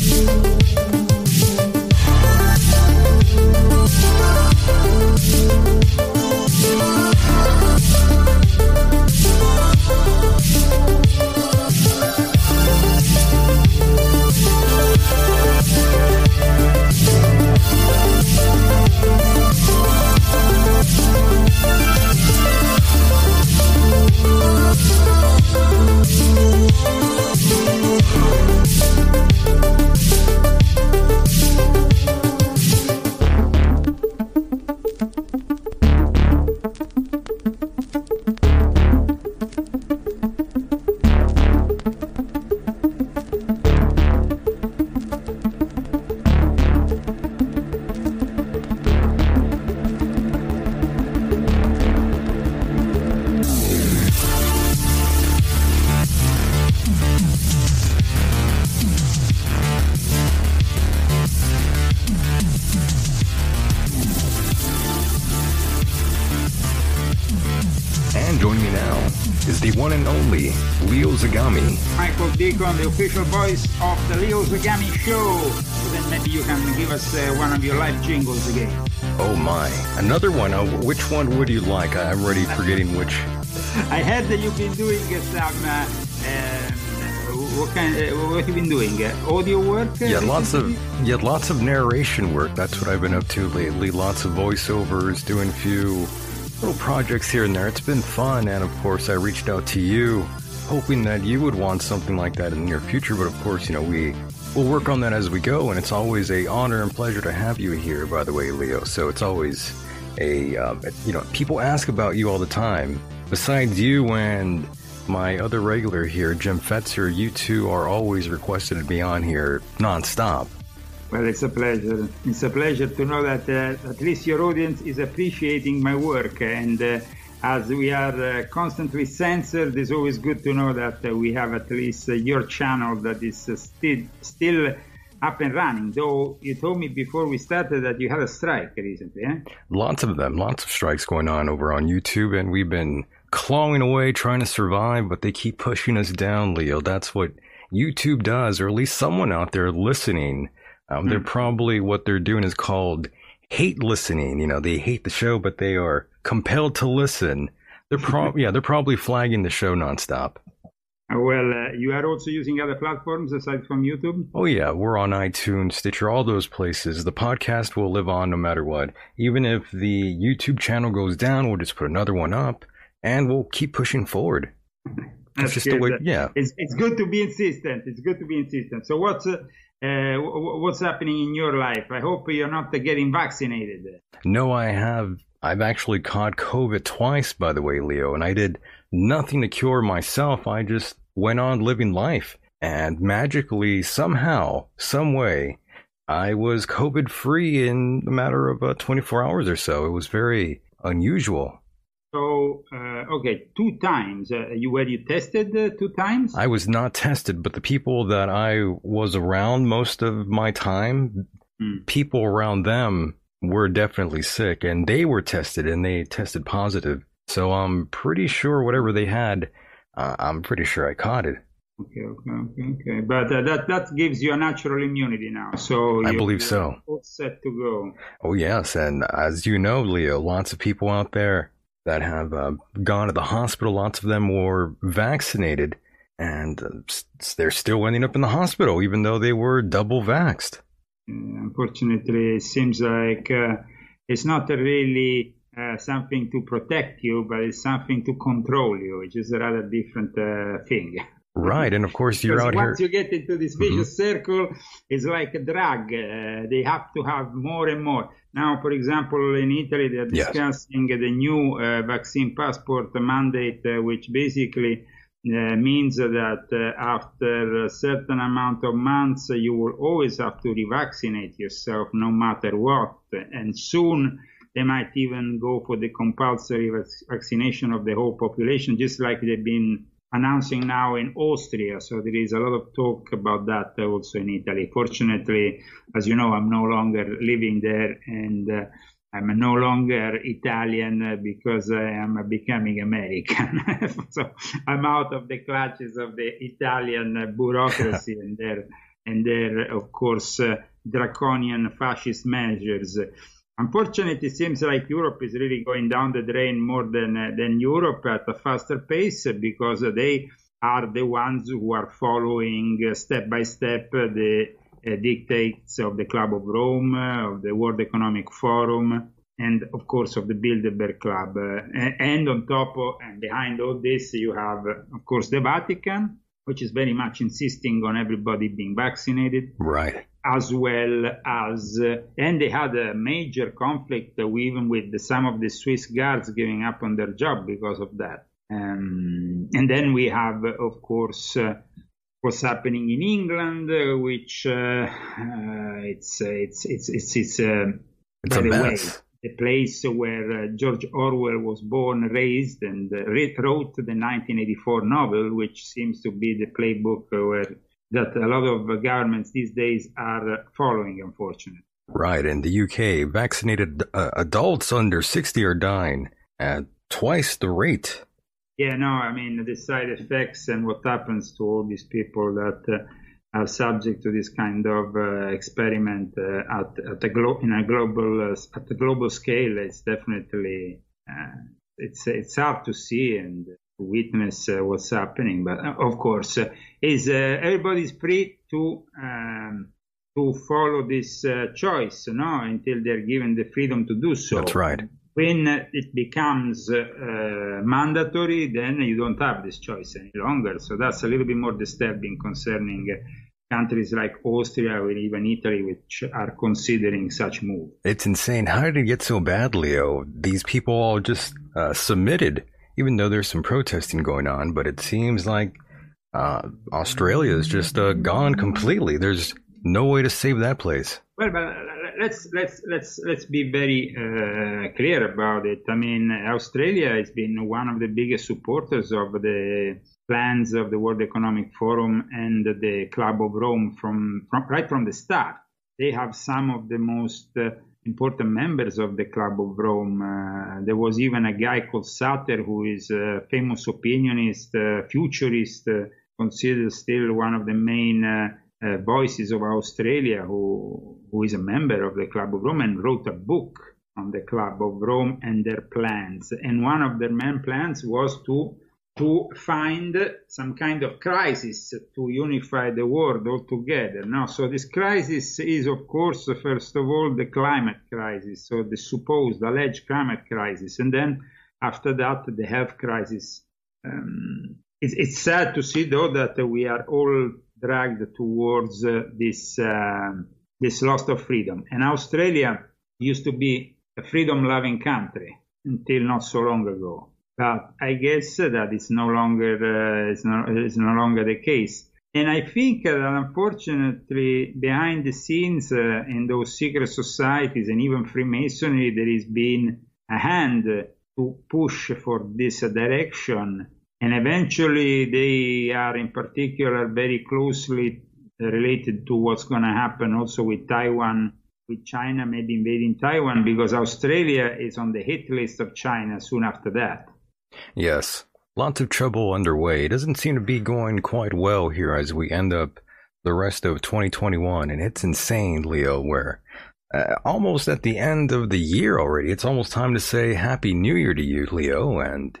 Müzik the official voice of the Leo Zagami Show. So then maybe you can give us uh, one of your live jingles again. Oh my, another one. Uh, which one would you like? I'm already forgetting which. I heard that you've been doing some. Uh, uh, what kind? Uh, what have you been doing? Uh, audio work? Yeah, lots of yeah, lots of narration work. That's what I've been up to lately. Lots of voiceovers, doing a few little projects here and there. It's been fun, and of course, I reached out to you, hoping that you would want something like that in the near future. But of course, you know we we'll work on that as we go, and it's always a honor and pleasure to have you here. By the way, Leo. So it's always a um, you know people ask about you all the time. Besides you and my other regular here, Jim Fetzer, you two are always requested to be on here nonstop. Well, it's a pleasure. It's a pleasure to know that uh, at least your audience is appreciating my work. And uh, as we are uh, constantly censored, it's always good to know that uh, we have at least uh, your channel that is uh, still still up and running. Though you told me before we started that you had a strike recently, eh? Lots of them, lots of strikes going on over on YouTube, and we've been clawing away trying to survive, but they keep pushing us down, Leo. That's what YouTube does, or at least someone out there listening um, They're hmm. probably what they're doing is called hate listening. You know, they hate the show, but they are compelled to listen. They're pro- yeah, they're probably flagging the show nonstop. Uh, well, uh, you are also using other platforms aside from YouTube? Oh, yeah. We're on iTunes, Stitcher, all those places. The podcast will live on no matter what. Even if the YouTube channel goes down, we'll just put another one up and we'll keep pushing forward. That's just good. the way, yeah. It's, it's good to be insistent. It's good to be insistent. So, what's uh, uh, what's happening in your life? I hope you're not getting vaccinated. No, I have. I've actually caught COVID twice, by the way, Leo, and I did nothing to cure myself. I just went on living life. And magically, somehow, some way, I was COVID free in a matter of uh, 24 hours or so. It was very unusual. So, uh, okay, two times. Uh, you were you tested uh, two times? I was not tested, but the people that I was around most of my time, mm. people around them were definitely sick, and they were tested, and they tested positive. So I'm pretty sure whatever they had, uh, I'm pretty sure I caught it. Okay, okay, okay, okay. But uh, that that gives you a natural immunity now. So I believe so. All set to go. Oh yes, and as you know, Leo, lots of people out there that have uh, gone to the hospital. Lots of them were vaccinated, and uh, they're still ending up in the hospital, even though they were double vaxxed. Unfortunately, it seems like uh, it's not really uh, something to protect you, but it's something to control you, which is a rather different uh, thing. Right, and of course you're out once here. Once you get into this vicious mm-hmm. circle, it's like a drug. Uh, they have to have more and more. Now, for example, in Italy, they're discussing yes. the new uh, vaccine passport mandate, uh, which basically uh, means that uh, after a certain amount of months, you will always have to revaccinate yourself, no matter what. And soon, they might even go for the compulsory vaccination of the whole population, just like they've been announcing now in Austria. So there is a lot of talk about that also in Italy. Fortunately, as you know, I'm no longer living there and uh, I'm no longer Italian because I am becoming American. so I'm out of the clutches of the Italian bureaucracy and their, and their, of course, uh, draconian fascist measures. Unfortunately, it seems like Europe is really going down the drain more than uh, than Europe at a faster pace because they are the ones who are following uh, step by step uh, the dictates of the Club of Rome, of the World Economic Forum, and of course of the Bilderberg Club. And on top of, and behind all this, you have, of course, the Vatican, which is very much insisting on everybody being vaccinated. Right as well as, uh, and they had a major conflict uh, even with the, some of the Swiss guards giving up on their job because of that. Um, and then we have, of course, uh, what's happening in England, uh, which uh, uh, it's it's it's it's it's, it's by the way the place where George Orwell was born, raised, and wrote the 1984 novel, which seems to be the playbook where that a lot of governments these days are following, unfortunately. Right. In the UK, vaccinated uh, adults under 60 are dying at twice the rate. Yeah, no, I mean the side effects and what happens to all these people that uh, are subject to this kind of uh, experiment uh, at, at a glo- in a global uh, at the global scale. It's definitely uh, it's it's hard to see and witness uh, what's happening. But of course, is everybody's free to um, to follow this choice, no, until they're given the freedom to do so. That's right when it becomes uh, mandatory, then you don't have this choice any longer. So that's a little bit more disturbing concerning countries like Austria or even Italy, which are considering such move. It's insane. How did it get so bad, Leo? These people all just uh, submitted, even though there's some protesting going on. But it seems like uh, Australia is just uh, gone completely. There's no way to save that place. Well, but let's let's let's let's be very uh, clear about it. I mean, Australia has been one of the biggest supporters of the plans of the World Economic Forum and the Club of Rome from, from right from the start. They have some of the most uh, important members of the Club of Rome. Uh, there was even a guy called Sutter, who is a famous opinionist, uh, futurist, uh, considered still one of the main uh, voices of Australia, who, who is a member of the Club of Rome and wrote a book on the Club of Rome and their plans. And one of their main plans was to to find some kind of crisis to unify the world altogether. Now, so this crisis is, of course, first of all, the climate crisis, so the supposed alleged climate crisis, and then after that, the health crisis. Um, it's, it's, sad to see, though, that we are all dragged towards uh, this uh, this loss of freedom. And Australia used to be a freedom-loving country until not so long ago. But I guess that it's no longer uh, no, no longer the case. And I think that unfortunately, behind the scenes uh, in those secret societies and even Freemasonry, there has been a hand to push for this direction and eventually they are in particular very closely related to what's going to happen also with Taiwan, with China maybe invading Taiwan, because Australia is on the hit list of China soon after that. Yes, lots of trouble underway. It doesn't seem to be going quite well here as we end up the rest of 2021, and it's insane, Leo, where uh, almost at the end of the year already, it's almost time to say Happy New Year to you, Leo, and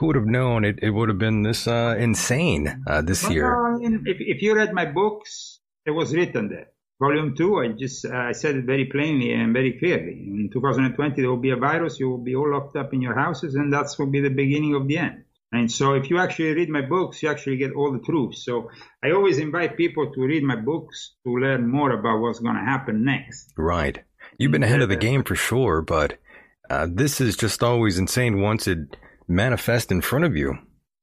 who would have known it, it would have been this uh, insane uh, this well, year? I if, if you read my books, it was written there. Volume two, I just uh, I said it very plainly and very clearly. In 2020, there will be a virus. You will be all locked up in your houses, and that's will be the beginning of the end. And so, if you actually read my books, you actually get all the truth. So, I always invite people to read my books to learn more about what's going to happen next. Right. You've been ahead of the game for sure, but uh, this is just always insane once it manifest in front of you.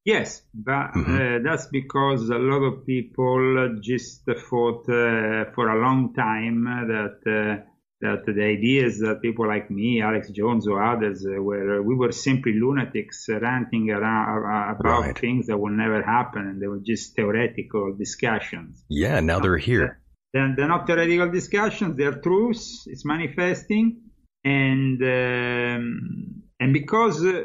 Yes, but mm-hmm. uh, that's because a lot of people just thought uh, for a long time that uh, that the ideas that people like me, Alex Jones, or others uh, were we were simply lunatics ranting around about right. things that will never happen, and they were just theoretical discussions. Yeah, now they're here. Then they're not theoretical discussions; they're truths. It's manifesting, and um, and because uh,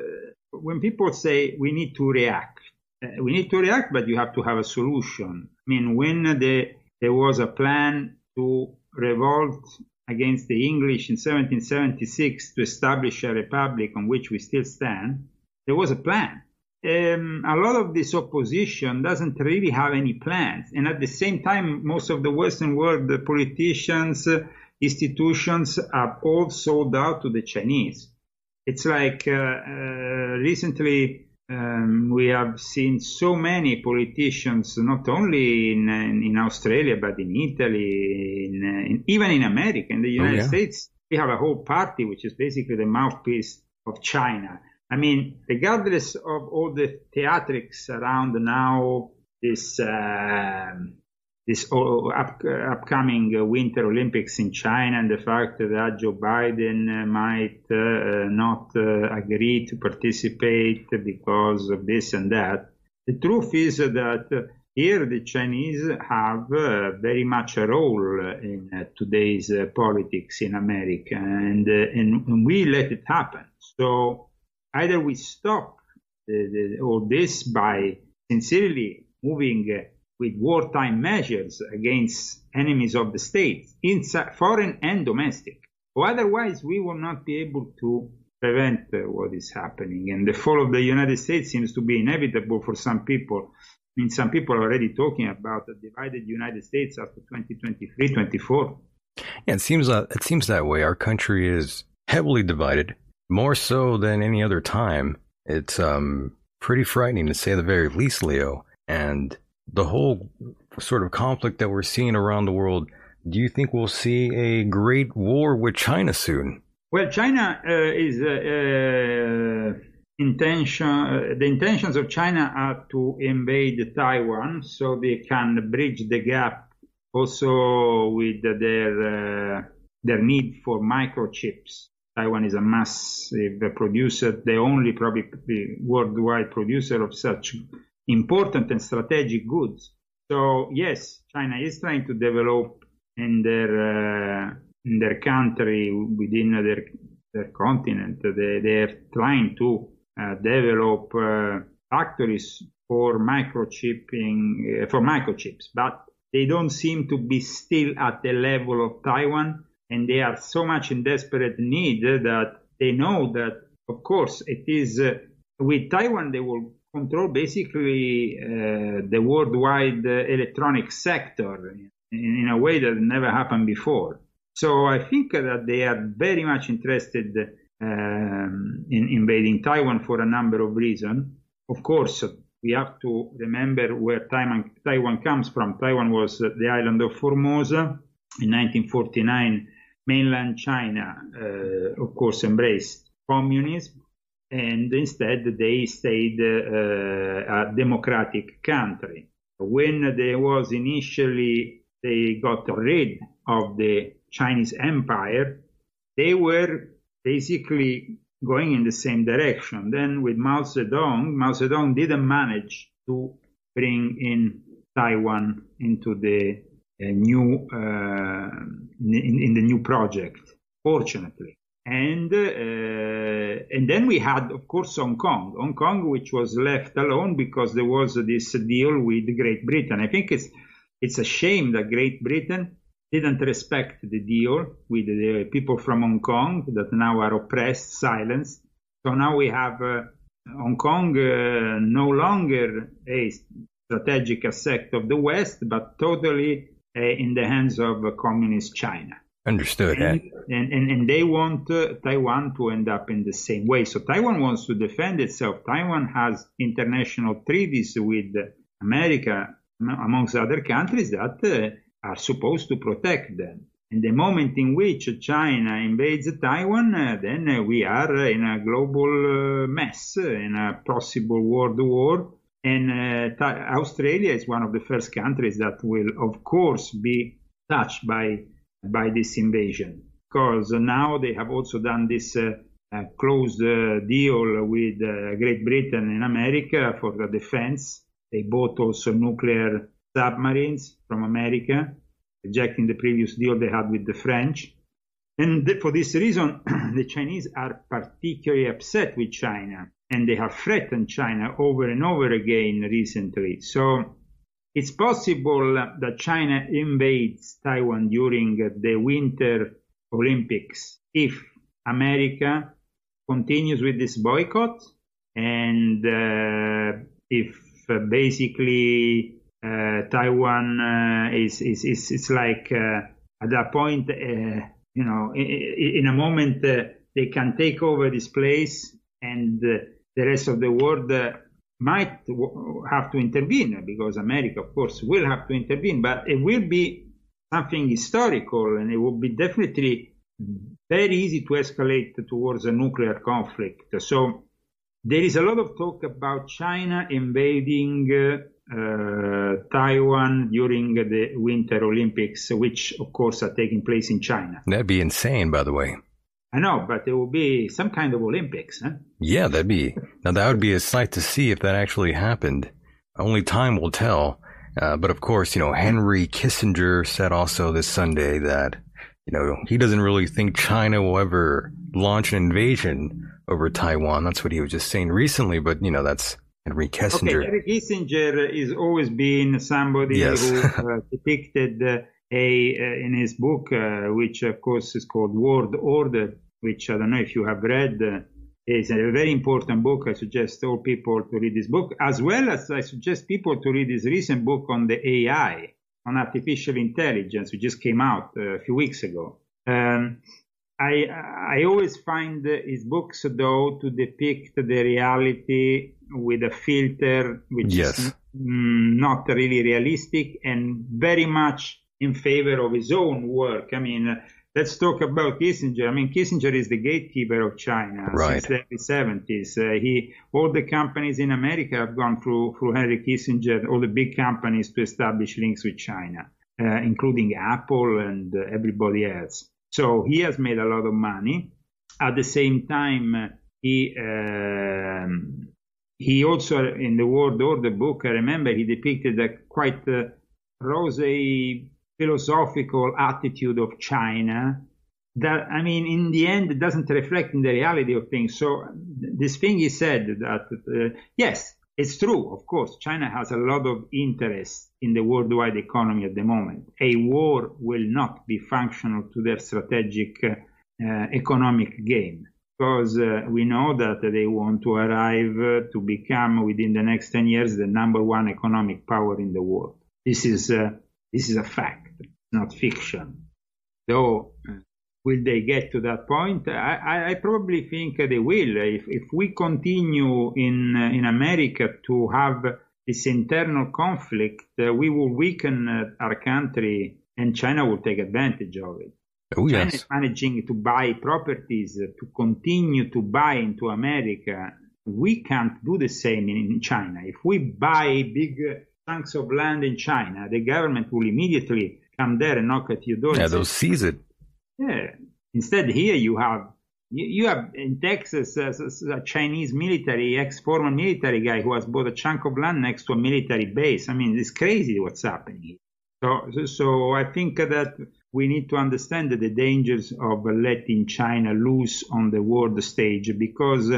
when people say we need to react, uh, we need to react, but you have to have a solution. I mean, when the, there was a plan to revolt against the English in 1776 to establish a republic on which we still stand, there was a plan. Um, a lot of this opposition doesn't really have any plans. And at the same time, most of the Western world the politicians, uh, institutions are all sold out to the Chinese. It's like uh, uh, recently um, we have seen so many politicians, not only in, in, Australia, but in Italy, in, in, even in America, in the oh, United oh, yeah. States, we have a whole party which is basically the mouthpiece of China. I mean, regardless of all the theatrics around now, this uh, this up, upcoming Winter Olympics in China and the fact that Joe Biden might uh, not uh, agree to participate because of this and that. The truth is that here the Chinese have uh, very much a role in uh, today's uh, politics in America and, uh, and we let it happen. So either we stop the, the, all this by sincerely moving uh, with wartime measures against enemies of the state, inside, foreign and domestic. Otherwise, we will not be able to prevent uh, what is happening. And the fall of the United States seems to be inevitable for some people. I mean, some people are already talking about a divided United States after 2023, 24. Yeah, it seems uh, it seems that way. Our country is heavily divided, more so than any other time. It's um pretty frightening to say the very least, Leo. And the whole sort of conflict that we're seeing around the world, do you think we'll see a great war with China soon? Well, China uh, is uh, uh, intention. Uh, the intentions of China are to invade Taiwan, so they can bridge the gap. Also, with their uh, their need for microchips. Taiwan is a massive producer, the only probably worldwide producer of such important and strategic goods. So yes, China is trying to develop in their uh, in their country within their their continent. They they're trying to uh, develop uh, factories for microchipping uh, for microchips, but they don't seem to be still at the level of Taiwan, and they are so much in desperate need that they know that, of course, it is uh, with Taiwan they will control basically uh, the worldwide uh, electronic sector in, in, a way that never happened before. So I think that they are very much interested um, in invading Taiwan for a number of reasons. Of course, we have to remember where Taiwan, Taiwan comes from. Taiwan was the island of Formosa. In 1949, mainland China, uh, of course, embraced communism and instead they stayed uh, a democratic country. When there was initially, they got rid of the Chinese empire, they were basically going in the same direction. Then with Mao Zedong, Mao Zedong didn't manage to bring in Taiwan into the uh, new uh, in, in, the new project, fortunately. And uh, and then we had, of course, Hong Kong. Hong Kong, which was left alone because there was this deal with Great Britain. I think it's it's a shame that Great Britain didn't respect the deal with the people from Hong Kong that now are oppressed, silenced. So now we have uh, Hong Kong uh, no longer a strategic asset of the West, but totally uh, in the hands of communist China. Understood. And, and, and, and, they want uh, Taiwan to end up in the same way. So Taiwan wants to defend itself. Taiwan has international treaties with America, amongst other countries, that uh, are supposed to protect them. And the moment in which China invades Taiwan, uh, then we are in a global uh, mess, in a possible world war. And uh, Australia is one of the first countries that will, of course, be touched by by this invasion because now they have also done this uh, uh, closed uh, deal with uh, Great Britain and America for the defense. They bought also nuclear submarines from America, rejecting the previous deal they had with the French. And th- for this reason, the Chinese are particularly upset with China and they have threatened China over and over again recently. So it's possible that China invades Taiwan during the Winter Olympics if America continues with this boycott and uh, if uh, basically uh, Taiwan uh, is, is, is it's like uh, at that point, uh, you know, in, in a moment they can take over this place and the rest of the world might have to intervene because America, of course, will have to intervene, but it will be something historical and it will be definitely very easy to escalate towards a nuclear conflict. So there is a lot of talk about China invading uh, Taiwan during the Winter Olympics, which of course are taking place in China. That'd be insane, by the way. I know, but it will be some kind of Olympics, huh? Yeah, that'd be now that would be a sight to see if that actually happened. Only time will tell. Uh, but of course, you know, Henry Kissinger said also this Sunday that you know he doesn't really think China will ever launch an invasion over Taiwan. That's what he was just saying recently, but you know, that's Henry Kissinger. Okay, Henry Kissinger has always been somebody yes. who uh, depicted uh, a uh, in his book, uh, which of course is called World Order, which I don't know if you have read. Uh, is a very important book. I suggest all people to read this book, as well as I suggest people to read this recent book on the AI, on artificial intelligence, which just came out uh, a few weeks ago. Um, I, I always find his books, though, to depict the reality with a filter which yes. is mm, not really realistic and very much in favor of his own work. I mean, let's talk about Kissinger. I mean, Kissinger is the gatekeeper of China right. since the 70s. Uh, he, all the companies in America have gone through through Henry Kissinger, all the big companies to establish links with China, uh, including Apple and uh, everybody else. So he has made a lot of money. At the same time, he um, he also in the World Order book, I remember he depicted a quite uh, rosy philosophical attitude of China that I mean, in the end, it doesn't reflect in the reality of things. So this thing he said that uh, yes, it's true. Of course, China has a lot of interest in the worldwide economy at the moment. A war will not be functional to their strategic uh, economic game because uh, we know that they want to arrive uh, to become within the next 10 years the number one economic power in the world. This is uh, this is a fact, not fiction. Though, will they get to that point? I, I probably think they will. If, if we continue in, uh, in America to have this internal conflict, uh, we will weaken uh, our country and China will take advantage of it. Oh, China yes. is managing to buy properties, to continue to buy into America. We can't do the same in China. If we buy big chunks of land in China, the government will immediately come there and knock at your door. Yeah, they'll seize it. Yeah. Instead, here you have you, have in Texas a, a Chinese military, ex-former military guy who has bought a chunk of land next to a military base. I mean, it's crazy what's happening. So, so I think that we need to understand the dangers of letting China loose on the world stage because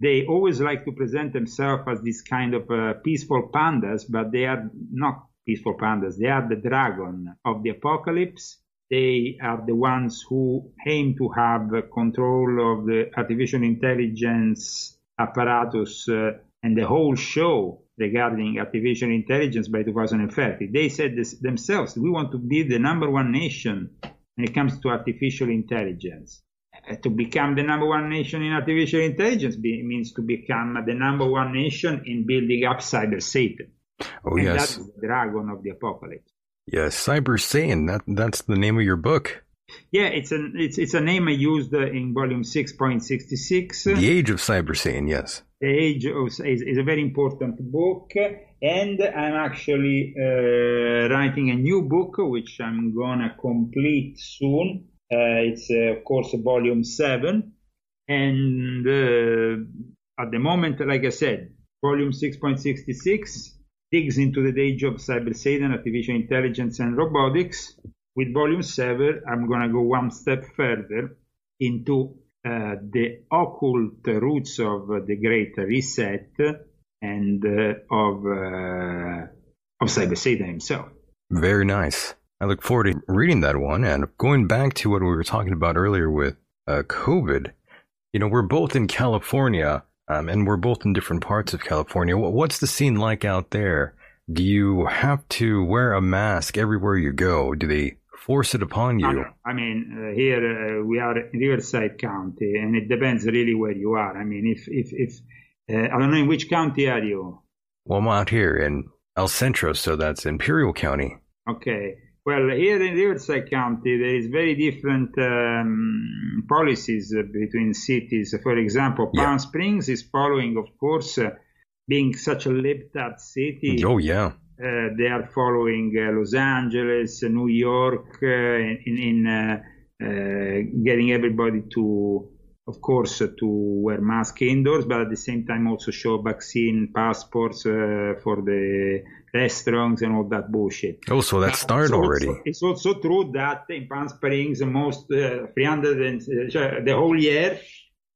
they always like to present themselves as this kind of uh, peaceful pandas, but they are not peaceful pandas. They are the dragon of the apocalypse. They are the ones who aim to have control of the artificial intelligence apparatus uh, and the whole show regarding artificial intelligence by 2030. They said this themselves, we want to be the number one nation when it comes to artificial intelligence. Uh, to become the number one nation in artificial intelligence be, means to become the number one nation in building up cyber Satan. Oh, and yes. That's the dragon of the apocalypse. Yes, Cyber Satan. That, that's the name of your book. Yeah, it's an it's it's a name I used uh, in volume six point sixty six. The Age of Cyber Satan, yes. The Age of is, is a very important book, and I'm actually uh, writing a new book which I'm gonna complete soon. Uh, it's uh, of course volume seven, and uh, at the moment, like I said, volume six point sixty six digs into the age of cyber Satan, artificial intelligence, and robotics. With volume 7, I'm going to go one step further into uh, the occult roots of the Great Reset and uh, of, uh, of Cyber Satan himself. Very nice. I look forward to reading that one. And going back to what we were talking about earlier with uh, COVID, you know, we're both in California um, and we're both in different parts of California. What's the scene like out there? Do you have to wear a mask everywhere you go? Do they force it upon you? I mean, uh, here uh, we are in Riverside County, and it depends really where you are. I mean, if if if uh, I don't know in which county are you? Well, I'm out here in El Centro, so that's Imperial County. Okay. Well, here in Riverside County, there is very different um, policies between cities. For example, Palm yeah. Springs is following, of course, uh, being such a libtard city. Oh yeah. Uh, they are following uh, Los Angeles, New York, uh, in, in uh, uh, getting everybody to of course, uh, to wear mask indoors, but at the same time also show vaccine passports uh, for the restaurants and all that bullshit. Oh, so that started already. It's also true that in Palm Springs, most uh, 300 and, uh, the whole year,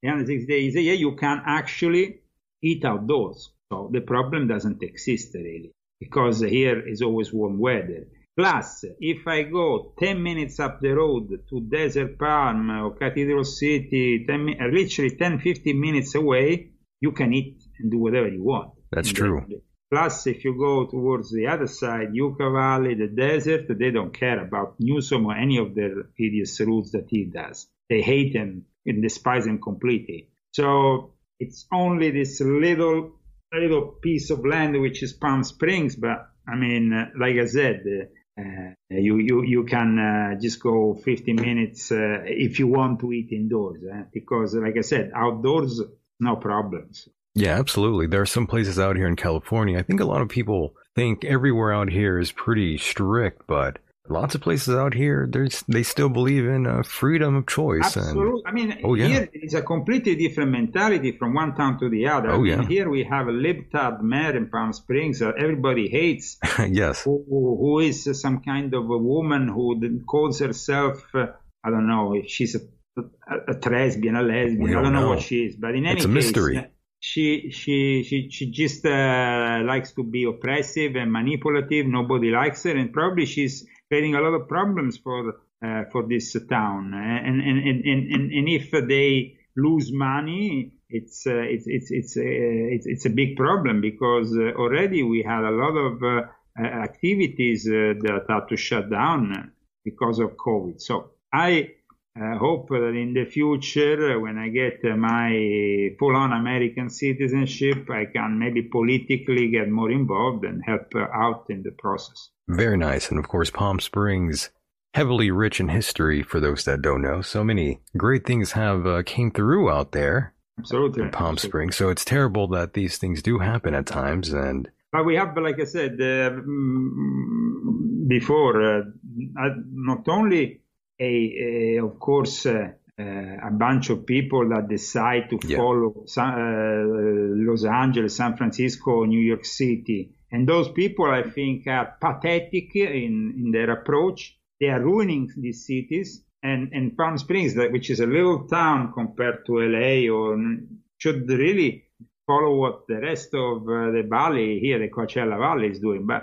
306 days a year, you can actually eat outdoors. So the problem doesn't exist really because here is always warm weather. Plus, if I go 10 minutes up the road to Desert Palm or Cathedral City, 10, literally 10, 15 minutes away, you can eat and do whatever you want. That's true. Plus, if you go towards the other side, Yucca Valley, the desert, they don't care about Newsom or any of the hideous rules that he does. They hate him and despise him completely. So it's only this little little piece of land which is Palm Springs, but I mean, like I said, uh, uh, you you you can uh, just go 15 minutes uh, if you want to eat indoors, eh? because like I said, outdoors no problems. Yeah, absolutely. There are some places out here in California. I think a lot of people think everywhere out here is pretty strict, but lots of places out here, there's they still believe in uh, freedom of choice. Absolutely. And, I mean, oh, yeah. here it's a completely different mentality from one town to the other. Oh, I mean, yeah. Here we have a libtard mayor in Palm Springs that everybody hates, yes. who, who is some kind of a woman who calls herself, uh, I don't know, if she's a, a, a lesbian, a lesbian, We I don't don't know, know. what she is. But in any It's a case, mystery. She she she she just uh, likes to be oppressive and manipulative. Nobody likes her, and probably she's creating a lot of problems for uh, for this town. And and, and and and if they lose money, it's uh, it's it's it's uh, it's it's a big problem because uh, already we had a lot of uh, activities that had to shut down because of COVID. So I uh, hope that in the future, when I get my full-on American citizenship, I can maybe politically get more involved and help out in the process. Very nice. And of course, Palm Springs, heavily rich in history for those that don't know. So many great things have uh, came through out there Absolutely. in Palm. Springs. So it's terrible that these things do happen at times. And But we have, like I said uh, mm, before, uh, uh, not only a, a of course, uh, uh, a bunch of people that decide to Yeah. follow San, uh, Los Angeles, San Francisco, New York City, and those people, I think, are pathetic in in their approach. They are ruining these cities. And, and Palm Springs, that- which is a little town compared to LA, or should really follow what the rest of uh, the valley here, the Coachella Valley, is doing. But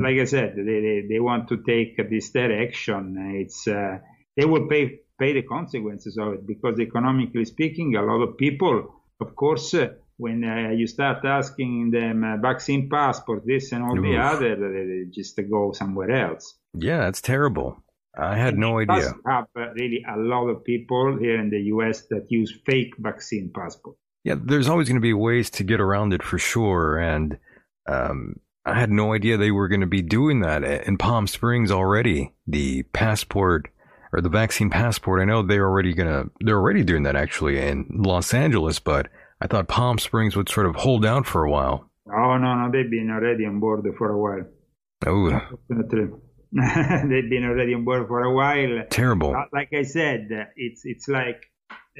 like I said, they, they, they want to take this direction. It's uh, they will pay pay the consequences of it because economically speaking, a lot of people, of course, uh, when uh, you start asking them uh, vaccine passport, this and all the other, they, they just go somewhere else. yeah, it's terrible. I had no idea. have uh, really a lot of people here in the U.S. that use fake vaccine passport. Yeah, there's always going to be ways to get around it for sure. And um, I had no idea they were going to be doing that in Palm Springs already. The passport or the vaccine passport. I know they're already to, they're already doing that actually in Los Angeles, but I thought Palm Springs would sort of hold out for a while. Oh no, no, they've been already on board for a while. Oh, Unfortunately, they've been already on board for a while. terrible. Like I said, uh, it's it's like,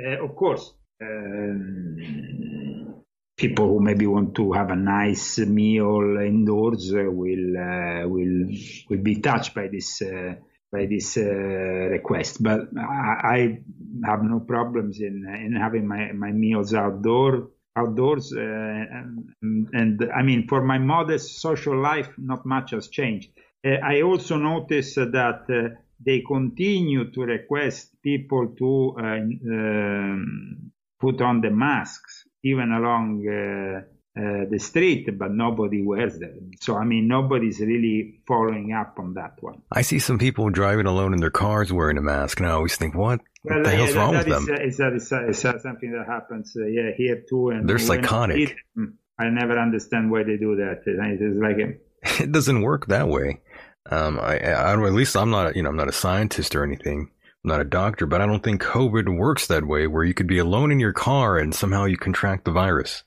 uh, of course, um, people who maybe want to have a nice meal indoors uh, will uh, will will be touched by this uh, by this uh, request. But I, I have no problems in in having my my meals outdoor outdoors uh, and, and I mean for my modest social life not much has changed. Uh, I also notice that uh, they continue to request people to uh, um, put on the masks even along uh, the street, but nobody wears them. So I mean nobody's really following up on that one. I see some people driving alone in their cars wearing a mask, and I always think, what, what the yeah, hell's that- wrong that with is, them? is, that is, is that something that happens, uh, yeah, here too. And They're psychotic. them, I never understand why they do that. It's like a, it doesn't work that way. Um, I, I, I- at least I'm not, you know, I'm not a scientist or anything. I'm not a doctor, but I don't think COVID works that way, where you could be alone in your car and somehow you contract the virus.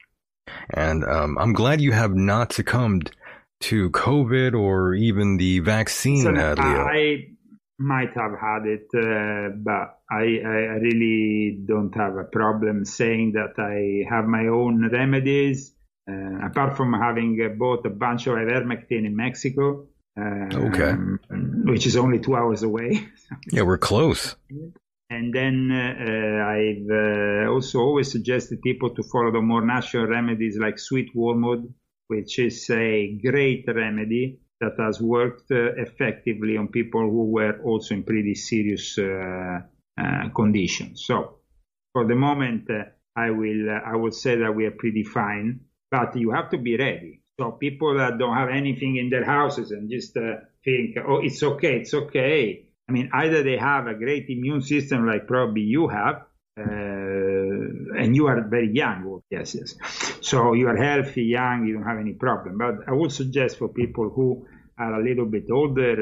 And um, I'm glad you have not succumbed to COVID or even the vaccine, So uh, Leo. I, might have had it, uh, but I, I, really don't have a problem saying that I have my own remedies. Uh, apart from having uh, bought a bunch of ivermectin in Mexico, okay, um, which is only two hours away. yeah, we're close. And then uh, I've uh, also always suggested people to follow the more natural remedies like sweet wormwood, which is a great remedy that has worked uh, effectively on people who were also in pretty serious uh, uh, conditions. So for the moment, uh, I will I will say that we are pretty fine, but you have to be ready. So people that don't have anything in their houses and just think, oh, it's okay, it's okay I mean, either they have a great immune system like probably you have, uh, and you are very young. Yes, yes. So you are healthy, young, you don't have any problem. But I would suggest for people who are a little bit older,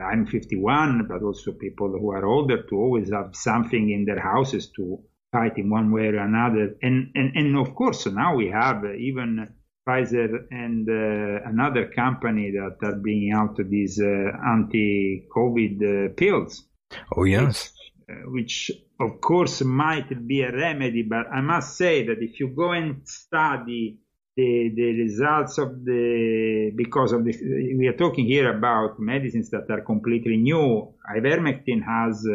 uh, I'm 51, but also people who are older to always have something in their houses to fight in one way or another. And, and, and of course, now we have even Pfizer and uh, another company that are bringing out these uh, anti-COVID uh, pills. Oh yes, which, uh, which, of course might be a remedy, but I must say that if you go and study the the results of the because of the we are talking here about medicines that are completely new. Ivermectin has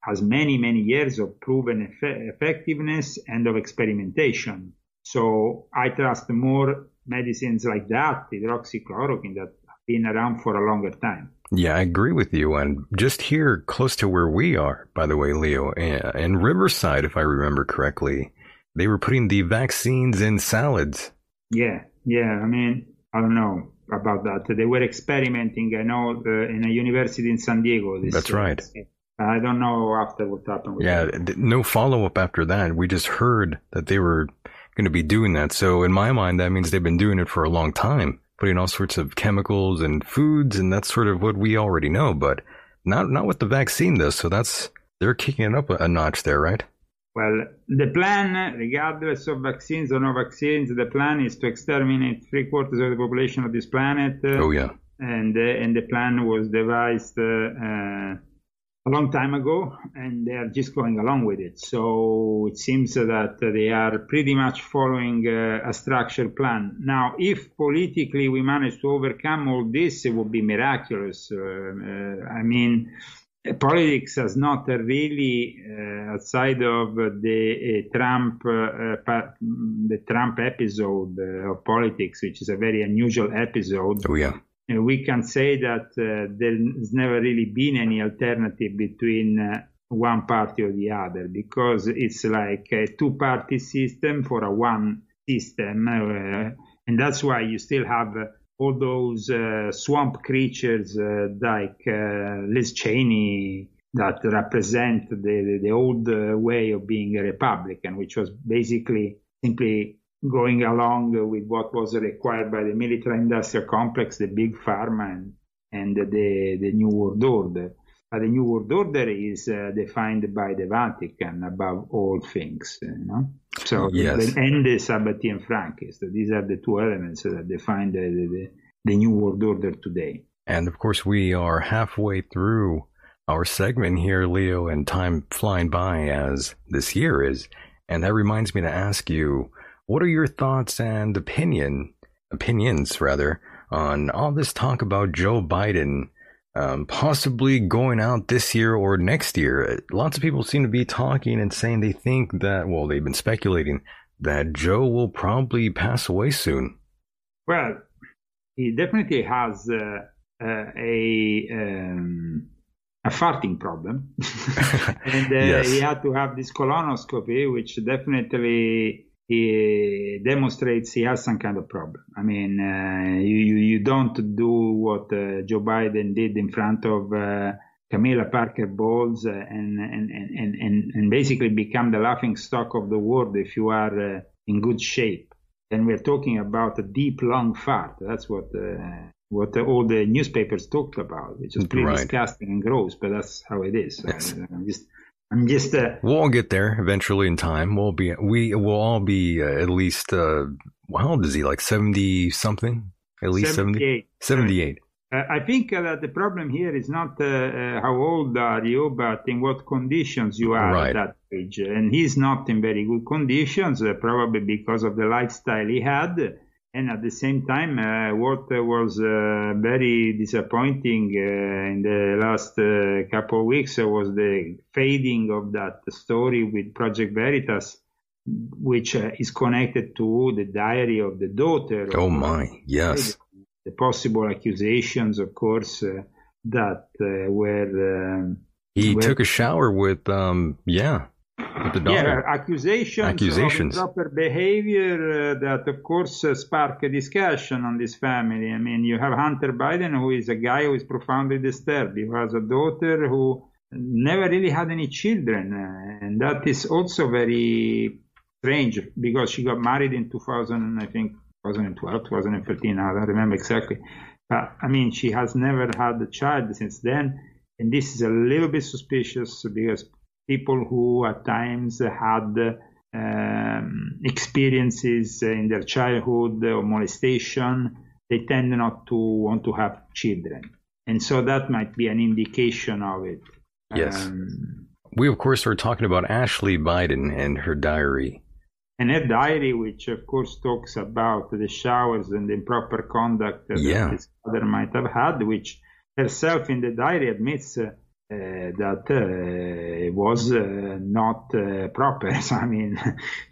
has many many years of proven eff- effectiveness and of experimentation. So I trust more medicines like that, hydroxychloroquine, that have been around for a longer time. Yeah, I agree with you. And just here, close to where we are, by the way, Leo, in Riverside, if I remember correctly, they were putting the vaccines in salads. Yeah, yeah. I mean, I don't know about that. They were experimenting, I know, uh, in a university in San Diego. This, That's right. Uh, I don't know after what happened. yeah, that. no follow up after that. We just heard that they were going to be doing that. So in my mind, that means they've been doing it for a long time, putting all sorts of chemicals and foods, and that's sort of what we already know. But not not with the vaccine though. So that's they're kicking it up a, notch there, right? Well, the plan, regardless of vaccines or no vaccines, the plan is to exterminate three quarters of the population of this planet. Uh, oh yeah. And uh, and the plan was devised. Uh, a long time ago, and they are just going along with it. So it seems that they are pretty much following uh, a structured plan. Now, if politically we manage to overcome all this, it would be miraculous. Uh, uh, I mean, politics has not really, uh, outside of the uh, Trump, uh, the Trump episode of politics, which is a very unusual episode. Oh yeah we can say that uh, there's never really been any alternative between uh, one party or the other because it's like a two party system for a one system. Uh, and that's why you still have all those uh, swamp creatures uh, like uh, Liz Cheney that represent the, the, the old way of being a Republican, which was basically simply going along with what was required by the military industrial complex, the big pharma, and, and the, the New World Order. But the New World Order is uh, defined by the Vatican above all things, you know? So, yes. the, and the Sabbatean Frankist. These are the two elements that define the, the, the New World Order today. And of course, we are halfway through our segment here, Leo, and time flying by as this year is. And that reminds me to ask you, what are your thoughts and opinion opinions rather on all this talk about Joe Biden um, possibly going out this year or next year? Lots of people seem to be talking and saying they think that well they've been speculating that Joe will probably pass away soon. Well, he definitely has uh, uh, a um, a farting problem, and uh, yes. he had to have this colonoscopy, which definitely he demonstrates he has some kind of problem. I mean, uh, you, you don't do what uh, Joe Biden did in front of uh, Camilla Parker Bowles uh, and, and, and, and, and basically become the laughing stock of the world if you are uh, in good shape. And we're talking about a deep lung fart. That's what uh, what all the newspapers talked about, which is pretty right. disgusting and gross, but that's how it is. I, am just I'm just. Uh, we'll all get there eventually in time. We'll be. We will all be uh, at least. Uh, how old is he? Like seventy something? At least 78. 70, 78. Uh, I think that the problem here is not uh, uh, how old are you, but in what conditions you are right. at that age. And he's not in very good conditions, uh, probably because of the lifestyle he had. And at the same time, uh, what was uh, very disappointing in the last couple of weeks was the fading of that story with Project Veritas which uh, is connected to the diary of the daughter. Oh my, yes the possible accusations, of course, uh, that uh, were. Um, he were, took a shower with, um, yeah, with the daughter. Yeah, accusations, accusations. of improper behavior uh, that, of course, uh, spark a discussion on this family. I mean, you have Hunter Biden, who is a guy who is profoundly disturbed. He has a daughter who never really had any children, uh, and that is also very strange because she got married in 2000, I think, 2012, 2013, I don't remember exactly. But I mean, she has never had a child since then. And this is a little bit suspicious because people who at times had um, experiences in their childhood or molestation, they tend not to want to have children. And so that might be an indication of it. Yes. Um, we, of course, are talking about Ashley Biden and her diary and her diary, which of course talks about the showers and the improper conduct that yeah. his father might have had, which herself in the diary admits uh, that uh, was uh, not uh, proper. So, I mean,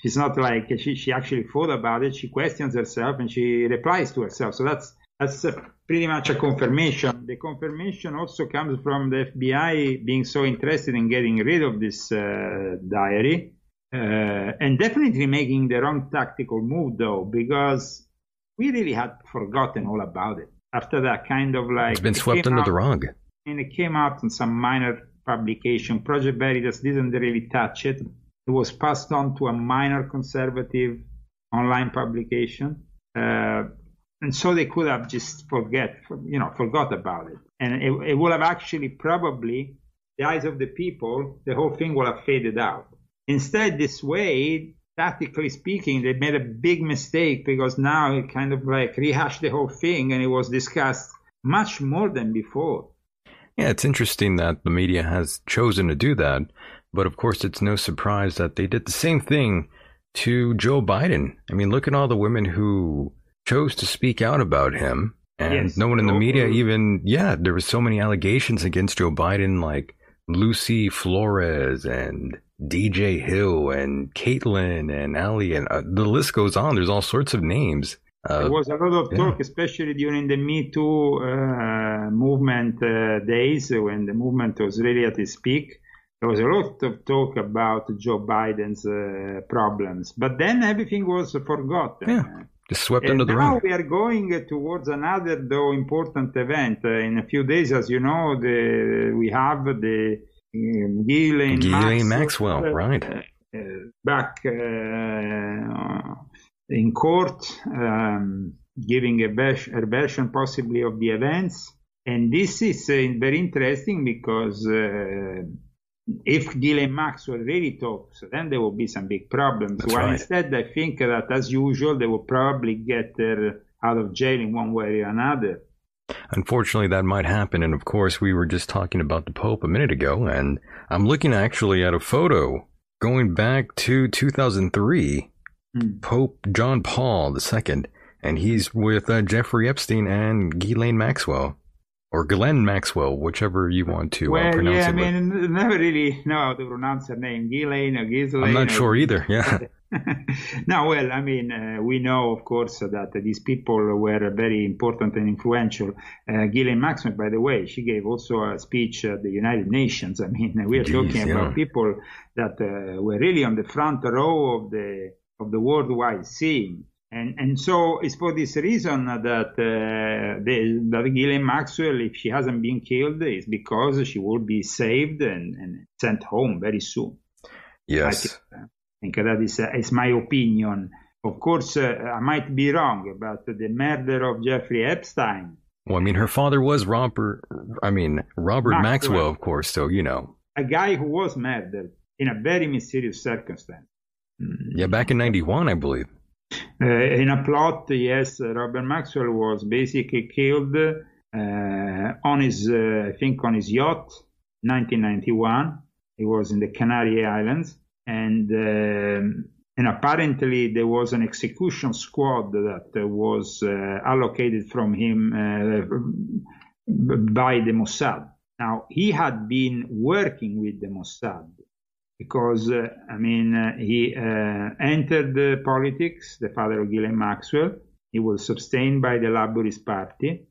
she's not like she, she actually thought about it. She questions herself and she replies to herself. So that's that's pretty much a confirmation. The confirmation also comes from the FBI being so interested in getting rid of this uh, diary uh, and definitely making the wrong tactical move though, because we really had forgotten all about it after that kind of like it's been swept under out, the rug. And it came out in some minor publication. Project Veritas didn't really touch it. It was passed on to a minor conservative online publication. Uh, and so they could have just forget, you know, forgot about it. And it, it would have actually probably, the eyes of the people, the whole thing would have faded out. Instead, this way, tactically speaking, they made a big mistake because now it kind of like rehashed the whole thing and it was discussed much more than before. Yeah, it's interesting that the media has chosen to do that. But of course, it's no surprise that they did the same thing to Joe Biden. I mean, look at all the women who chose to speak out about him. And yes, no one in the media even, yeah, there were so many allegations against Joe Biden, like Lucy Flores and DJ Hill and Caitlyn and Ali, and uh, the list goes on. There's all sorts of names. Uh, there was a lot of talk, yeah. especially during the Me Too uh, movement uh, days when the movement was really at its peak. There was a lot of talk about Joe Biden's uh, problems, but then everything was forgotten. Yeah, just swept under the rug. Now we are going towards another, though important event uh, in a few days. As you know, the, we have the um, Ghislaine, Maxwell, Maxwell right? Uh, uh, back uh, in court, um, giving a, a, version possibly of the events. And this is uh, very interesting because uh, if Ghislaine Maxwell really talks, then there will be some big problems. That's While right. instead, I think that as usual, they will probably get her out of jail in one way or another. Unfortunately, that might happen. And of course, we were just talking about the Pope a minute ago, and I'm looking actually at a photo going back to 2003, mm. Pope John Paul II, and he's with uh, Jeffrey Epstein and Ghislaine Maxwell. Or Glenn Maxwell, whichever you want to uh, well, pronounce yeah, it. I mean, never really know how to pronounce her name. Ghislaine or Ghislaine. I'm not sure either, yeah. no, well, I mean, uh, we know, of course, that these people were very important and influential. Uh, Ghislaine Maxwell, by the way, she gave also a speech at the United Nations. I mean, we are Jeez, talking yeah. about people that uh, were really on the front row of the of the worldwide scene. And, and so it's for this reason that uh, the, that Ghislaine Maxwell, if she hasn't been killed, is because she will be saved and, and sent home very soon. Yes. Uh, think that is, uh, is my opinion. Of course, uh, I might be wrong, but the murder of Jeffrey Epstein. Well, I mean, her father was Robert. I mean, Robert Maxwell, Maxwell of course. So you know, a guy who was murdered in a very mysterious circumstance. Yeah, back in '91, I believe. Uh, in a plot, yes, Robert Maxwell was basically killed uh, on his, uh, I think, on his yacht, 1991. He was in the Canary Islands, and um, and apparently there was an execution squad that was uh, allocated from him by the Mossad. Now he had been working with the Mossad because uh, I mean uh, he uh, entered politics. The father of Ghislaine Maxwell. He was sustained by the Labourist Party.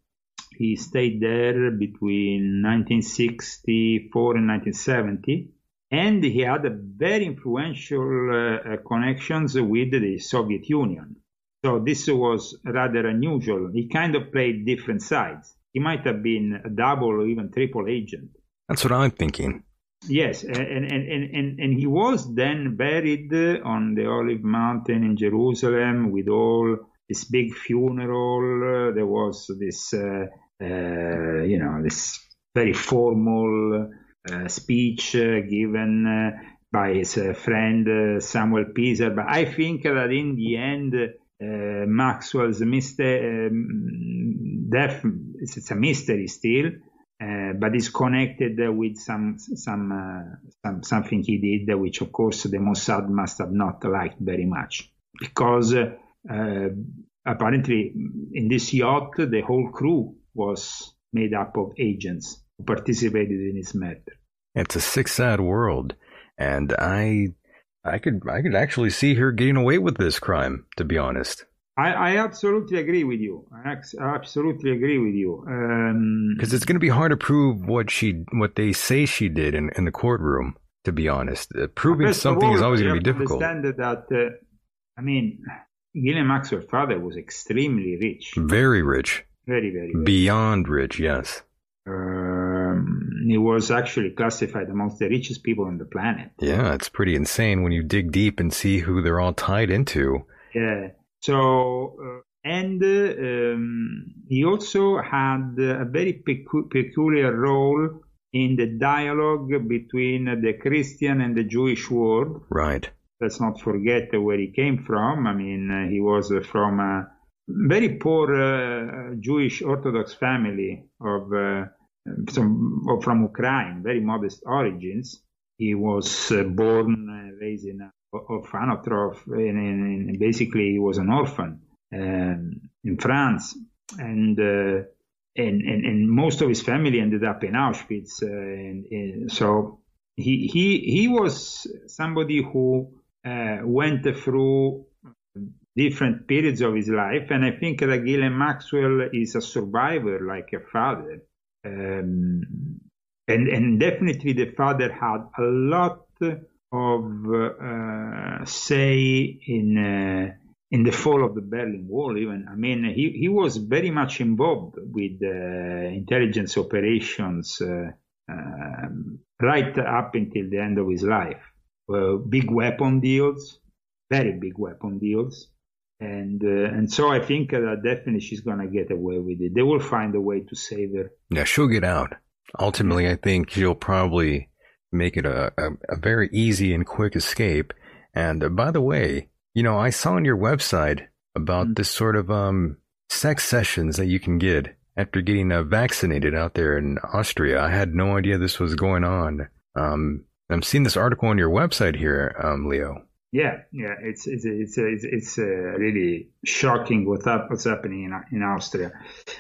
He stayed there between 1964 and 1970 and he had very influential uh, connections with the Soviet Union. So this was rather unusual. He kind of played different sides. He might have been a double or even triple agent. That's what I'm thinking. Yes, and, and, and, and, he was then buried on the Olive Mountain in Jerusalem with all this big funeral. Uh, there was this, uh, uh, you know, this very formal uh, speech uh, given uh, by his friend Shimon Peres. But I think that in the end, Maxwell's um, death, it's a mystery still. Uh, but is connected uh, with some some, uh, some something he did, which of course the Mossad must have not liked very much, because apparently in this yacht the whole crew was made up of agents who participated in his murder. It's a sick, sad world, and I, I could, I could actually see her getting away with this crime. To be honest, I, I absolutely agree with you. I absolutely agree with you. Because um, it's going to be hard to prove what she, what they say she did in, in the courtroom. To be honest, uh, proving something all, is always going to be difficult. Understand that, uh, I mean, Ghislaine Maxwell's father was extremely rich. Very rich. Very, very rich. Beyond rich, yes. Um, he was actually classified amongst the richest people on the planet. Yeah, it's pretty insane when you dig deep and see who they're all tied into. Yeah. So, uh, and um, he also had a very pecu- peculiar role in the dialogue between the Christian and the Jewish world. Right. Let's not forget where he came from. I mean, he was from a very poor uh, Jewish Orthodox family of uh, some, from Ukraine, very modest origins. He was uh, born, uh, raised in an orphanotroph, and, and, basically he was an orphan um, in France, and, uh, and, and and most of his family ended up in Auschwitz, uh, and, and, so he he he was somebody who went through different periods of his life. And I think that Ghislaine Maxwell is a survivor like a father. Um, and, and definitely the father had a lot of uh, say in uh, in the fall of the Berlin Wall. Even I mean, he, he was very much involved with uh, intelligence operations uh, um, right up until the end of his life. big weapon deals, very big weapon deals, and uh, and so I think that definitely she's gonna get away with it. They will find a way to save her. Yeah, she'll get out. Ultimately, I think she'll probably make it a, a, a very easy and quick escape. And uh, by the way, you know, I saw on your website about mm-hmm. this sort of um sex sessions that you can get after getting uh, vaccinated out there in Austria. I had no idea this was going on. Um, I'm seeing this article on your website here, um, Leo. Yeah, yeah, it's it's it's it's, it's uh, really shocking what that, what's happening in in Austria.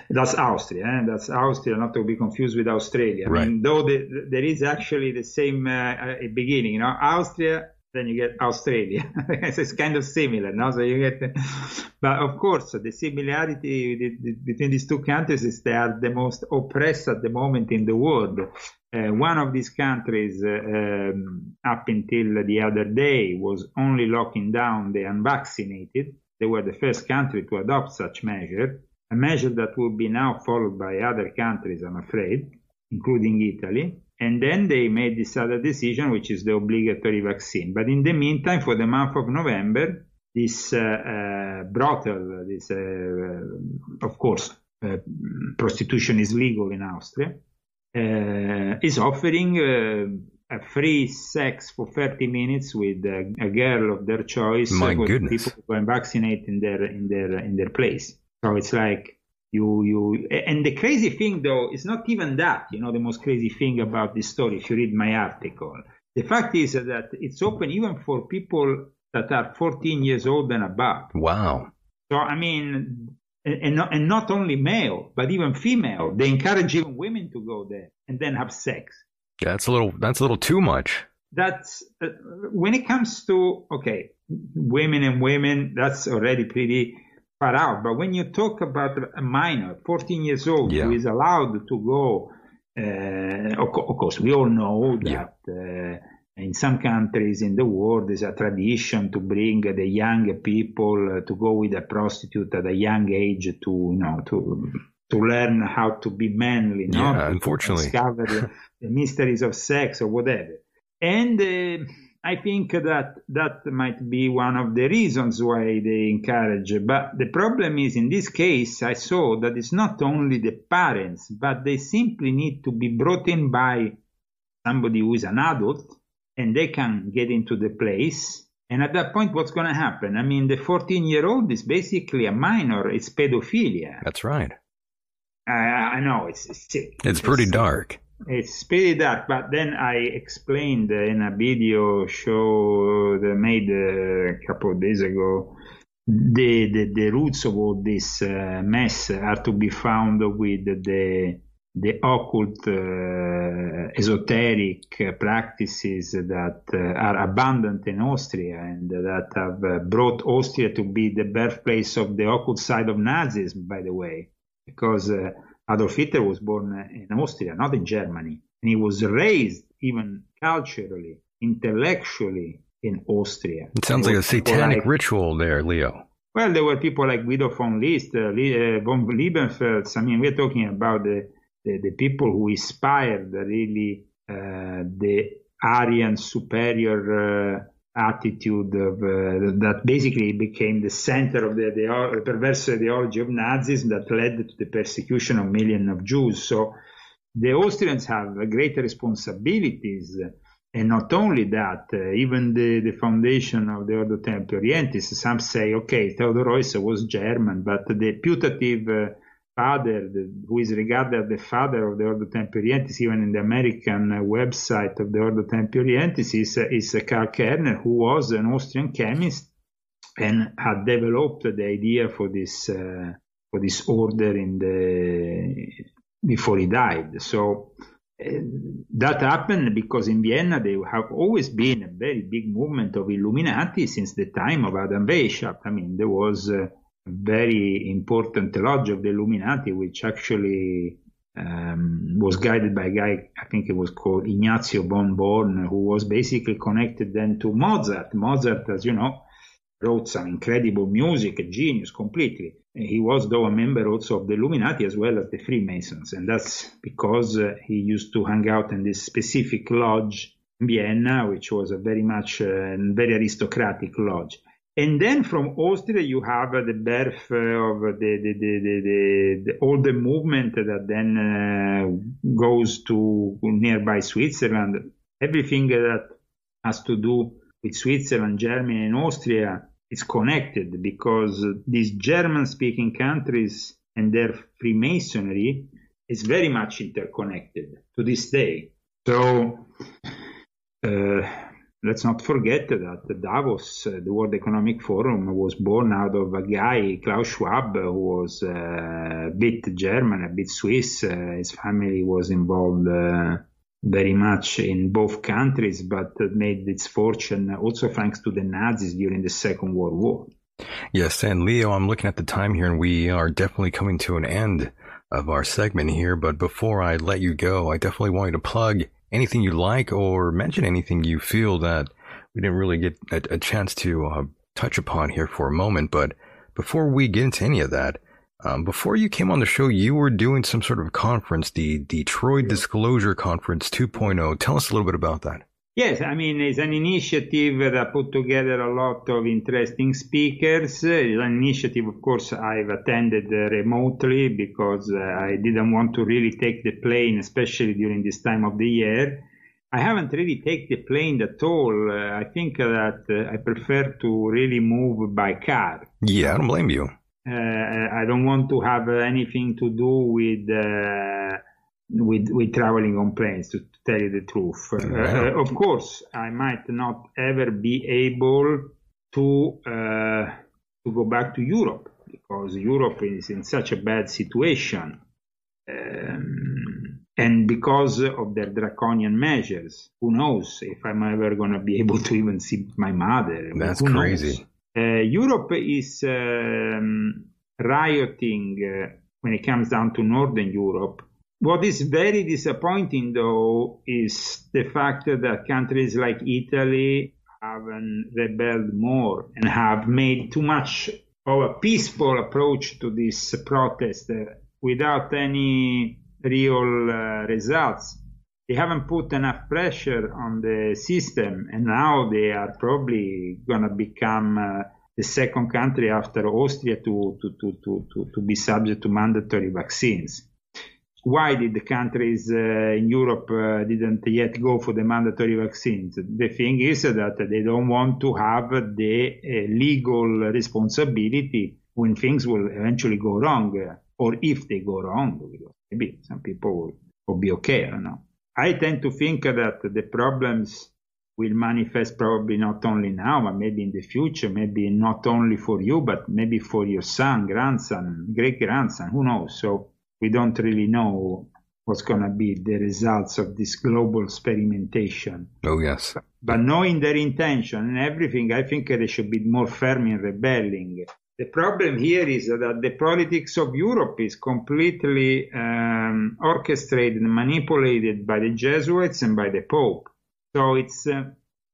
That's Austria, and eh? that's Austria, not to be confused with Australia. Right. I mean, though the, there is actually the same uh, uh, beginning, you know, Austria, then you get Australia. it's kind of similar, no? So you get, but of course, the similarity between these two countries is they are the most oppressed at the moment in the world. Uh, one of these countries, uh, um, up until the other day, was only locking down the unvaccinated. They were the first country to adopt such measure, a measure that will be now followed by other countries, I'm afraid, including Italy. And then they made this other decision, which is the obligatory vaccine. But in the meantime, for the month of November, this uh, uh brothel, this, uh, of course, uh, prostitution is legal in Austria is offering uh, a free sex for 30 minutes with a, a girl of their choice My goodness. people who are vaccinated in their in their in their place. So it's like you you and the crazy thing though is not even that you know the most crazy thing about this story if you read my article the fact is that it's open even for people that are 14 years old and above wow so i mean and not, and not only male but even female they encourage even women to go there and then have sex yeah, that's a little that's a little too much that's uh, when it comes to okay women and women that's already pretty far out. But when you talk about a minor, 14 years old, yeah. who is allowed to go, uh, of, course, we all know that yeah. uh, in some countries in the world there's a tradition to bring the young people to go with a prostitute at a young age to, you know, to to learn how to be manly, yeah, no? unfortunately, discover the, the, mysteries of sex or whatever. And uh, I think that that might be one of the reasons why they encourage. But the problem is, in this case, I saw that it's not only the parents, but they simply need to be brought in by somebody who is an adult and they can get into the place. And at that point, what's going to happen? I mean, the 14 year old is basically a minor, it's pedophilia. That's right. Uh, I know, it's, sick. It's, it's pretty dark. It's pretty dark, but then I explained in a video show that I made a couple of days ago the, the, the roots of all this uh, mess are to be found with the the occult uh, esoteric practices that uh, are abundant in Austria and that have uh, brought Austria to be the birthplace of the occult side of Nazism, by the way, because uh, Adolf Hitler was born in Austria, not in Germany. And he was raised even culturally, intellectually in Austria. It sounds like a satanic like, ritual there, Leo. Well, there were people like Guido von List, uh, uh von Liebenfels. I mean, we're talking about the, the, the people who inspired really uh, the Aryan superior uh, attitude of, uh, that basically became the center of the, the perverse ideology of Nazism that led to the persecution of millions of Jews. So the Austrians have great responsibilities. And not only that, uh, even the, the foundation of the Ordo Templi Orientis, some say, okay, Theodor Reuss was German, but the putative uh, father, the, who is regarded as the father of the Ordo Templi Orientis, even in the American website of the Ordo Templi Orientis, is, is Karl Kellner, who was an Austrian chemist and had developed the idea for this uh, for this order in the before he died. So uh, that happened because in Vienna they have always been a very big movement of Illuminati since the time of Adam Weishaupt. I mean, there was uh, very important lodge of the Illuminati, which actually um, was guided by a guy, I think it was called Ignazio von Born, who was basically connected then to Mozart. Mozart, as you know, wrote some incredible music, a genius completely. He was, though, a member also of the Illuminati as well as the Freemasons, and that's because uh, he used to hang out in this specific lodge in Vienna, which was a very much uh, very aristocratic lodge. And then from Austria, you have the birth of the, the, the, the, all the movement that then uh, goes to nearby Switzerland. Everything that has to do with Switzerland, Germany, and Austria is connected because these German speaking countries and their Freemasonry is very much interconnected to this day. So, uh, let's not forget that Davos, uh, the World Economic Forum, was born out of a guy, Klaus Schwab, who was uh, a bit German, a bit Swiss. Uh, his family was involved very much in both countries, but made its fortune also thanks to the Nazis during the Second World War. Yes, and Leo, I'm looking at the time here, and we are definitely coming to an end of our segment here. But before I let you go, I definitely want you to plug anything you like or mention anything you feel that we didn't really get a, a chance to uh, touch upon here for a moment. But before we get into any of that, um, before you came on the show, you were doing some sort of conference, the Detroit Disclosure Conference 2.0. Tell us a little bit about that. Yes, I mean, it's an initiative that put together a lot of interesting speakers. It's an initiative, of course, I've attended remotely because uh, I didn't want to really take the plane, especially during this time of the year. I haven't really taken the plane at all. Uh, I think that uh, I prefer to really move by car. Yeah, I don't blame you. uh, I don't want to have anything to do with uh, with with traveling on planes. To, to tell you the truth, uh, of course, I might not ever be able to uh, to go back to Europe because Europe is in such a bad situation. Um, and because of their draconian measures, who knows if I'm ever going to be able to even see my mother? That's crazy. Uh, Europe is um, rioting uh, when it comes down to Northern Europe. What is very disappointing, though, is the fact that countries like Italy haven't rebelled more and have made too much of a peaceful approach to this protest uh, without any real uh, results. They haven't put enough pressure on the system, and now they are probably going to become uh, the second country after Austria to, to, to, to, to, be subject to mandatory vaccines. Why did the countries uh, in Europe uh, didn't yet go for the mandatory vaccines? The thing is that they don't want to have the uh, legal responsibility when things will eventually go wrong, or if they go wrong maybe some people will, will be okay. I don't know. I tend to think that the problems will manifest probably not only now, but maybe in the future, maybe not only for you, but maybe for your son, grandson, great grandson, who knows? So we don't really know what's going to be the results of this global experimentation. Oh, yes. But knowing their intention and everything, I think they should be more firm in rebelling. The problem here is that the politics of Europe is completely um, orchestrated and manipulated by the Jesuits and by the Pope. So it's uh,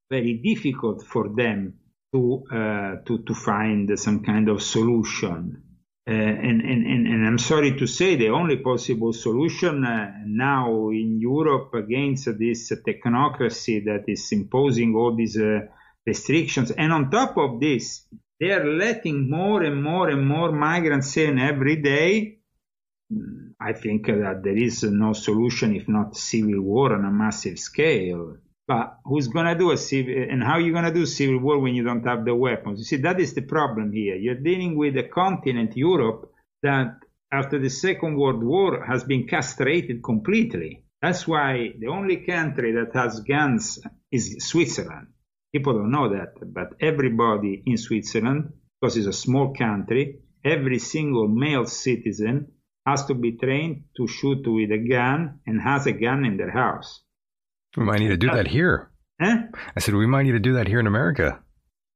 very difficult for them to, uh, to, to find some kind of solution. Uh, and, and, and, I'm sorry to say the only possible solution uh, now in Europe against this technocracy that is imposing all these uh, restrictions. And on top of this, they are letting more and more and more migrants in every day. I think that there is no solution if not civil war on a massive scale. But who's going to do a civil, and how are you going to do civil war when you don't have the weapons? You see, that is the problem here. You're dealing with a continent, Europe, that after the Second World War has been castrated completely. That's why the only country that has guns is Switzerland. People don't know that, but everybody in Switzerland, because it's a small country, every single male citizen has to be trained to shoot with a gun and has a gun in their house. We might need to do that here. Huh? I said we might need to do that here in America.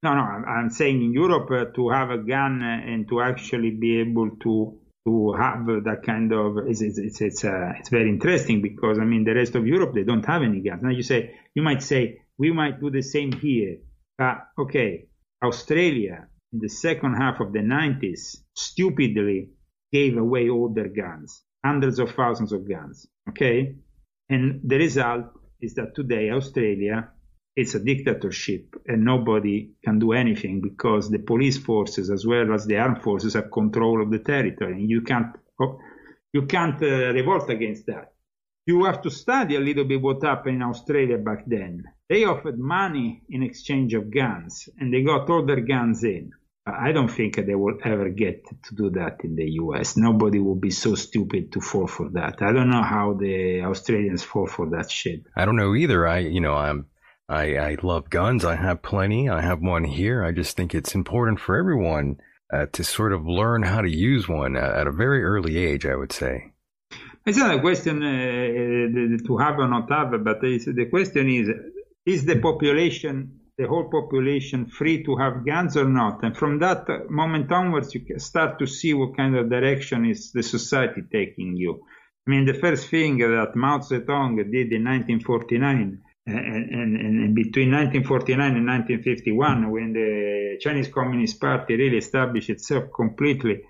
No, no, I'm saying in Europe uh, to have a gun and to actually be able to to have that kind of it's it's it's it's, uh, it's very interesting because I mean the rest of Europe they don't have any guns. Now you say you might say we might do the same here. But okay, Australia in the second half of the 90s stupidly gave away all their guns, hundreds of thousands of guns. Okay, and the result is that today Australia it's a dictatorship and nobody can do anything because the police forces as well as the armed forces have control of the territory and you can't you can't uh, revolt against that you have to study a little bit what happened in australia back then they offered money in exchange of guns and they got all their guns in I don't think they will ever get to do that in the US. Nobody will be so stupid to fall for that. I don't know how the Australians fall for that shit. I don't know either. I, you know, I'm I, I love guns. I have plenty. I have one here. I just think it's important for everyone uh, to sort of learn how to use one at a very early age, I would say. It's not a question uh, to have or not have, but the question is is the population, the whole population, free to have guns or not? And from that moment onwards, you start to see what kind of direction is the society taking you. I mean, the first thing that Mao Zedong did in 1949 and, and, and, between 1949 and 1951, when the Chinese Communist Party really established itself completely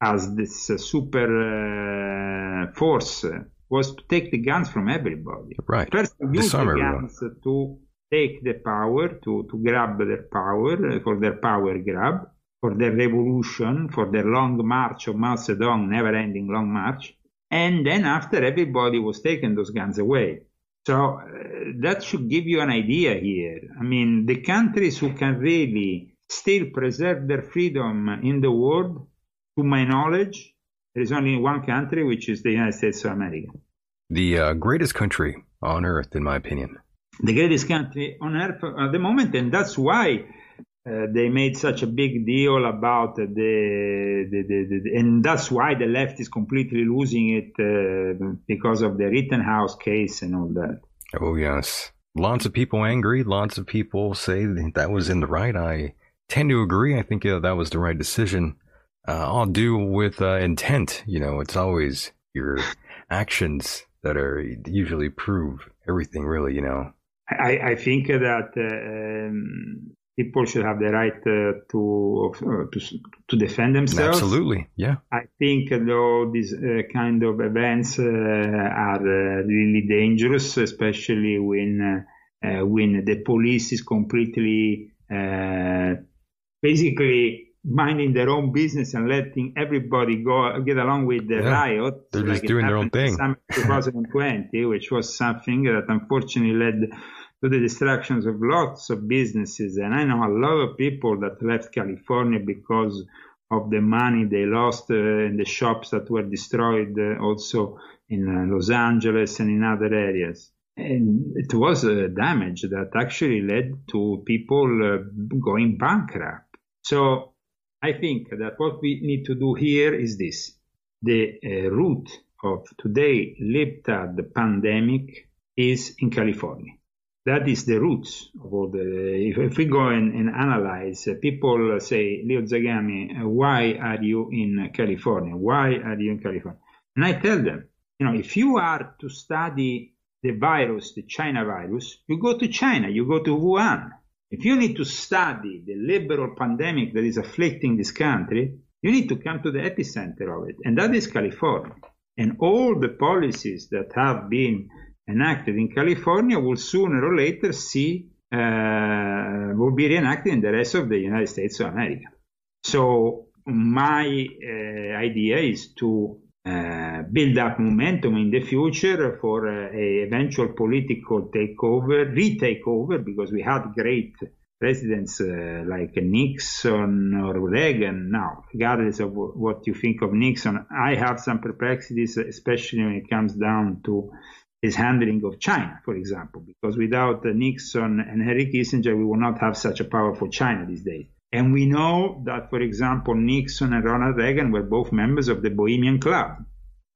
as this uh, super uh, force, uh, was to take the guns from everybody. Right. First, use the guns to take the power, to, to grab their power, uh, for their power grab, for their revolution, for their long march of Mao Zedong, never ending long march. And then after everybody was taking those guns away. So uh, that should give you an idea here. I mean, the countries who can really still preserve their freedom in the world to my knowledge, there is only one country, which is the United States of America. The uh, greatest country on earth, in my opinion. The greatest country on earth at the moment, and that's why uh, they made such a big deal about the, the, the, the, and that's why the left is completely losing it uh, because of the Rittenhouse case and all that. Oh yes, lots of people angry. Lots of people say that was in the right. I tend to agree. I think uh, that was the right decision. Uh, all do with uh, intent. You know, it's always your actions that are usually prove everything. Really, you know. I, I think that uh, um, people should have the right uh, to, uh, to to defend themselves. Absolutely, yeah. I think though these uh, kind of events uh, are uh, really dangerous, especially when uh, when the police is completely basically minding their own business and letting everybody go get along with the yeah. riot. They're just like doing their own thing. 2020, which was something that unfortunately led to the destructions of lots of businesses. And I know a lot of people that left California because of the money they lost uh, in the shops that were destroyed uh, also in uh, Los Angeles and in other areas. And it was a damage that actually led to people uh, going bankrupt. So I think that what we need to do here is this. The uh, root of today libtard pandemic is in California that is the roots of all the. If, if we go and, and analyze, uh, people say, Leo Zagami, uh, why are you in California? Why are you in California? And I tell them, you know, if you are to study the virus, the China virus, you go to China, you go to Wuhan. If you need to study the liberal pandemic that is afflicting this country, you need to come to the epicenter of it, and that is California. And all the policies that have been enacted in California will sooner or later see uh, will be reenacted in the rest of the United States of America. So my uh, idea is to uh, build up momentum in the future for uh, a eventual political takeover, retakeover, because we had great presidents uh, like Nixon or Reagan. Now, regardless of what you think of Nixon, I have some perplexities, especially when it comes down to his handling of China, for example, because without Nixon and Henry Kissinger, we would not have such a powerful China these days. And we know that, for example, Nixon and Ronald Reagan were both members of the Bohemian Club.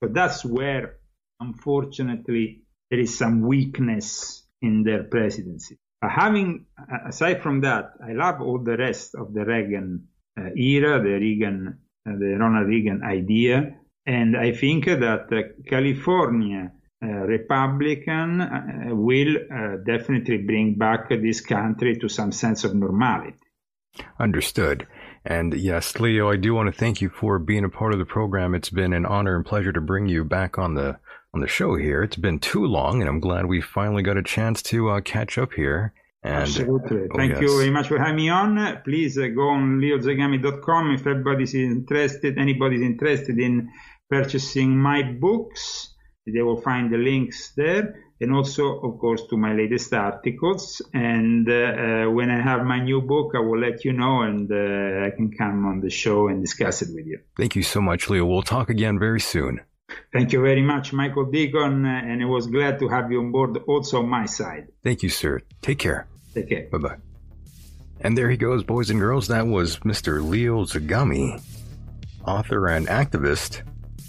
So that's where, unfortunately, there is some weakness in their presidency. But having, aside from that, I love all the rest of the Reagan uh, era, the Reagan, uh, the Ronald Reagan idea. And I think that uh, California uh, Republican uh, will uh, definitely bring back this country to some sense of normality. Understood. And yes, Leo, I do want to thank you for being a part of the program. It's been an honor and pleasure to bring you back on the on the show here. It's been too long, and I'm glad we finally got a chance to uh, catch up here. And, Absolutely. Oh, Thank yes. you very much for having me on. Please uh, go on leozagami.com if everybody's interested, anybody's interested in purchasing my books. They will find the links there and also, of course, to my latest articles. And uh, when I have my new book, I will let you know and uh, I can come on the show and discuss it with you. Thank you so much, Leo. We'll talk again very soon. Thank you very much, Michael Decon, and I was glad to have you on board also on my side. Thank you, sir. Take care. Take care. Bye bye. And there he goes, boys and girls. That was Mr. Leo Zagami, author and activist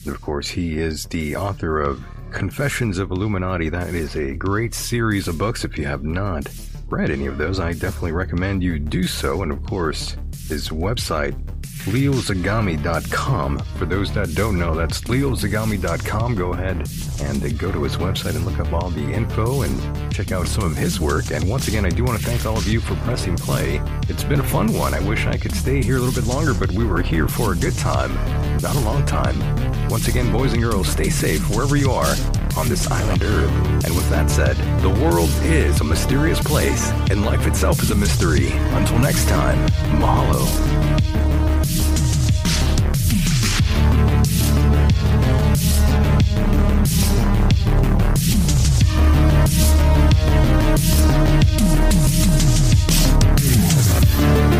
of course, he is the author of Confessions of Illuminati. That is a great series of books. If you have not read any of those, I definitely recommend you do so. And of course, his website, leozagami.com. For those that don't know, that's leozagami.com. Go ahead and uh, go to his website and look up all the info and check out some of his work. And once again, I do want to thank all of you for pressing play. It's been a fun one. I wish I could stay here a little bit longer, but we were here for a good time, not a long time. Once again, boys and girls, stay safe wherever you are on this island Earth. And with that said, the world is a mysterious place, and life itself is a mystery. Until next time, mahalo.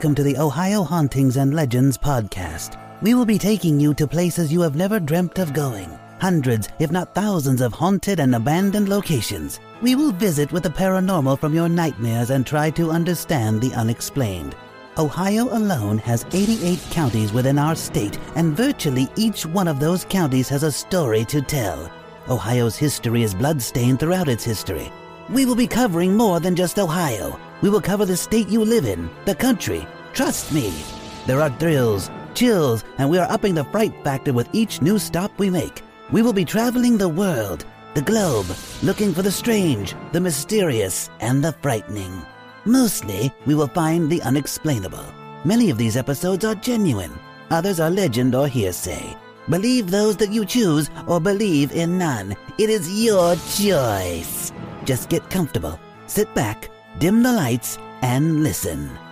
Welcome to the Ohio Hauntings and Legends podcast. We will be taking you to places you have never dreamt of going. Hundreds, if not thousands, of haunted and abandoned locations. We will visit with the paranormal from your nightmares and try to understand the unexplained. Ohio alone has 88 counties within our state, and virtually each one of those counties has a story to tell. Ohio's history is bloodstained throughout its history. We will be covering more than just Ohio. We will cover the state you live in, the country. Trust me. There are thrills, chills, and we are upping the fright factor with each new stop we make. We will be traveling the world, the globe, looking for the strange, the mysterious, and the frightening. Mostly, we will find the unexplainable. Many of these episodes are genuine, others are legend or hearsay. Believe those that you choose or believe in none. It is your choice. Just get comfortable, sit back, dim the lights, and listen.